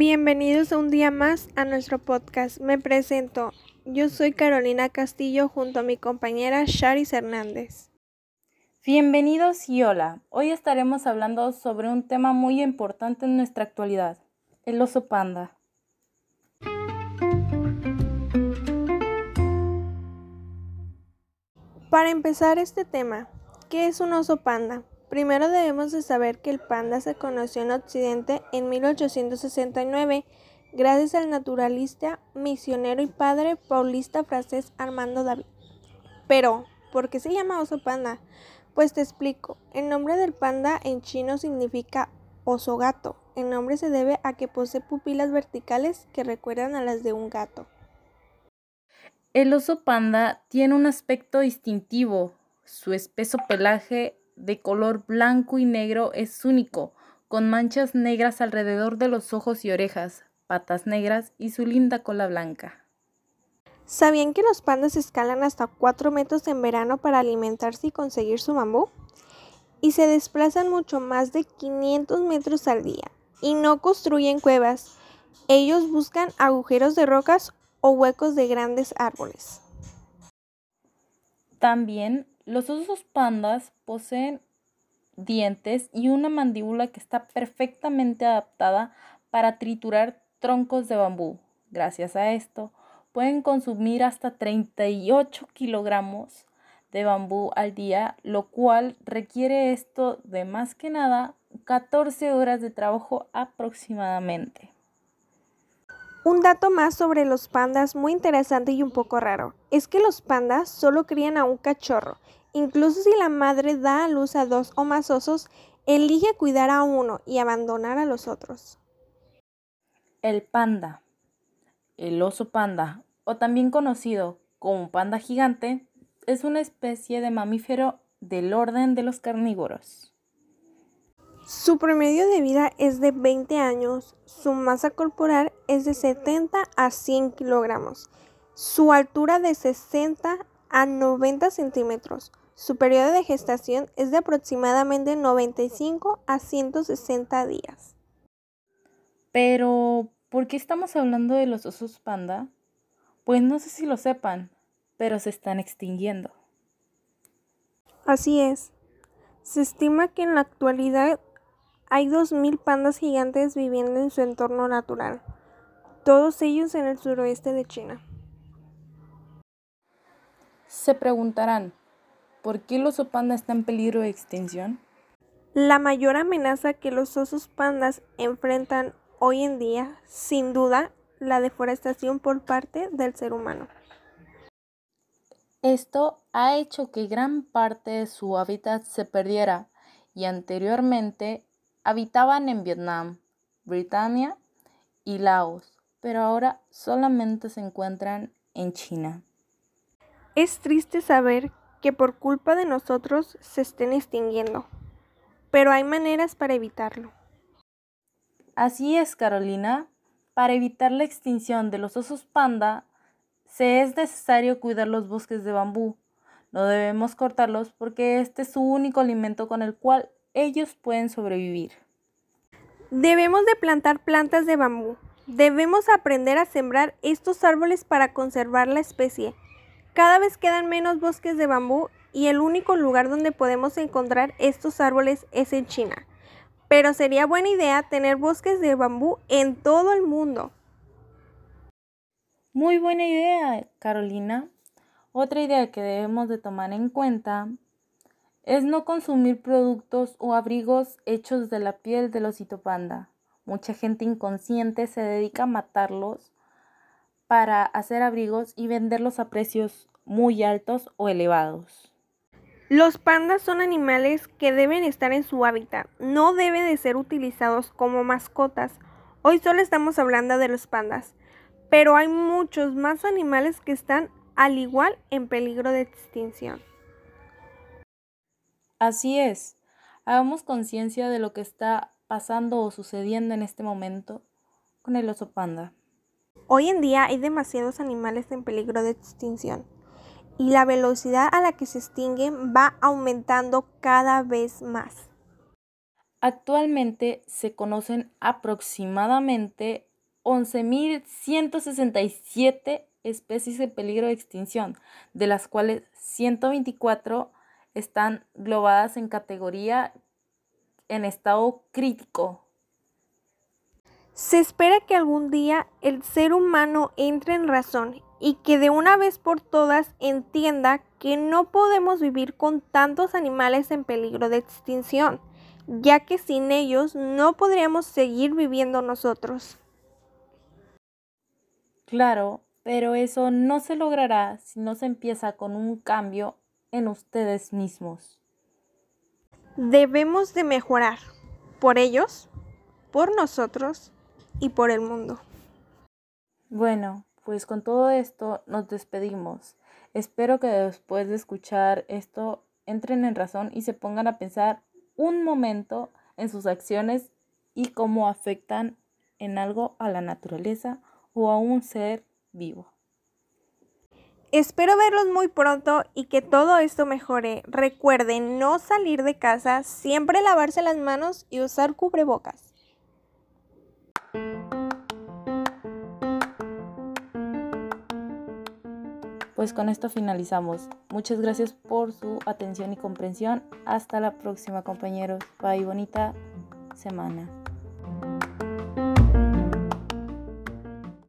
Bienvenidos un día más a nuestro podcast. Me presento. Yo soy Carolina Castillo junto a mi compañera Charis Hernández. Bienvenidos y hola. Hoy estaremos hablando sobre un tema muy importante en nuestra actualidad, el oso panda. Para empezar este tema, ¿qué es un oso panda? Primero debemos de saber que el panda se conoció en Occidente en 1869 gracias al naturalista, misionero y padre paulista francés Armando David. Pero, ¿por qué se llama oso panda? Pues te explico. El nombre del panda en chino significa oso gato. El nombre se debe a que posee pupilas verticales que recuerdan a las de un gato. El oso panda tiene un aspecto distintivo. Su espeso pelaje de color blanco y negro es único, con manchas negras alrededor de los ojos y orejas, patas negras y su linda cola blanca. ¿Sabían que los pandas escalan hasta 4 metros en verano para alimentarse y conseguir su bambú? Y se desplazan mucho más de 500 metros al día. Y no construyen cuevas. Ellos buscan agujeros de rocas o huecos de grandes árboles. También los osos pandas poseen dientes y una mandíbula que está perfectamente adaptada para triturar troncos de bambú. Gracias a esto, pueden consumir hasta 38 kilogramos de bambú al día, lo cual requiere esto de más que nada 14 horas de trabajo aproximadamente. Un dato más sobre los pandas muy interesante y un poco raro, es que los pandas solo crían a un cachorro Incluso si la madre da a luz a dos o más osos, elige cuidar a uno y abandonar a los otros. El panda, el oso panda, o también conocido como panda gigante, es una especie de mamífero del orden de los carnívoros. Su promedio de vida es de 20 años, su masa corporal es de 70 a 100 kilogramos, su altura de 60 a 90 centímetros, su periodo de gestación es de aproximadamente 95 a 160 días. Pero, ¿por qué estamos hablando de los osos panda? Pues no sé si lo sepan, pero se están extinguiendo. Así es. Se estima que en la actualidad hay 2.000 pandas gigantes viviendo en su entorno natural, todos ellos en el suroeste de China. Se preguntarán, ¿Por qué el oso panda está en peligro de extinción? La mayor amenaza que los osos pandas enfrentan hoy en día, sin duda, la deforestación por parte del ser humano. Esto ha hecho que gran parte de su hábitat se perdiera y anteriormente habitaban en Vietnam, Britania y Laos, pero ahora solamente se encuentran en China. Es triste saber que por culpa de nosotros se estén extinguiendo, pero hay maneras para evitarlo. Así es, Carolina. Para evitar la extinción de los osos panda, se es necesario cuidar los bosques de bambú. No debemos cortarlos porque este es su único alimento con el cual ellos pueden sobrevivir. Debemos de plantar plantas de bambú. Debemos aprender a sembrar estos árboles para conservar la especie. Cada vez quedan menos bosques de bambú y el único lugar donde podemos encontrar estos árboles es en China. Pero sería buena idea tener bosques de bambú en todo el mundo. Muy buena idea, Carolina. Otra idea que debemos de tomar en cuenta es no consumir productos o abrigos hechos de la piel del osito panda. Mucha gente inconsciente se dedica a matarlos para hacer abrigos y venderlos a precios muy altos o elevados. Los pandas son animales que deben estar en su hábitat, no deben de ser utilizados como mascotas. Hoy solo estamos hablando de los pandas, pero hay muchos más animales que están al igual en peligro de extinción. Así es, hagamos conciencia de lo que está pasando o sucediendo en este momento con el oso panda. Hoy en día hay demasiados animales en peligro de extinción y la velocidad a la que se extinguen va aumentando cada vez más. Actualmente se conocen aproximadamente 11.167 especies en peligro de extinción, de las cuales 124 están globadas en categoría en estado crítico. Se espera que algún día el ser humano entre en razón y que de una vez por todas entienda que no podemos vivir con tantos animales en peligro de extinción, ya que sin ellos no podríamos seguir viviendo nosotros. Claro, pero eso no se logrará si no se empieza con un cambio en ustedes mismos. Debemos de mejorar por ellos, por nosotros y por el mundo. Bueno, pues con todo esto nos despedimos. Espero que después de escuchar esto entren en razón y se pongan a pensar un momento en sus acciones y cómo afectan en algo a la naturaleza o a un ser vivo. Espero verlos muy pronto y que todo esto mejore. Recuerden no salir de casa, siempre lavarse las manos y usar cubrebocas. Pues con esto finalizamos. Muchas gracias por su atención y comprensión. Hasta la próxima compañeros. Bye, bonita semana.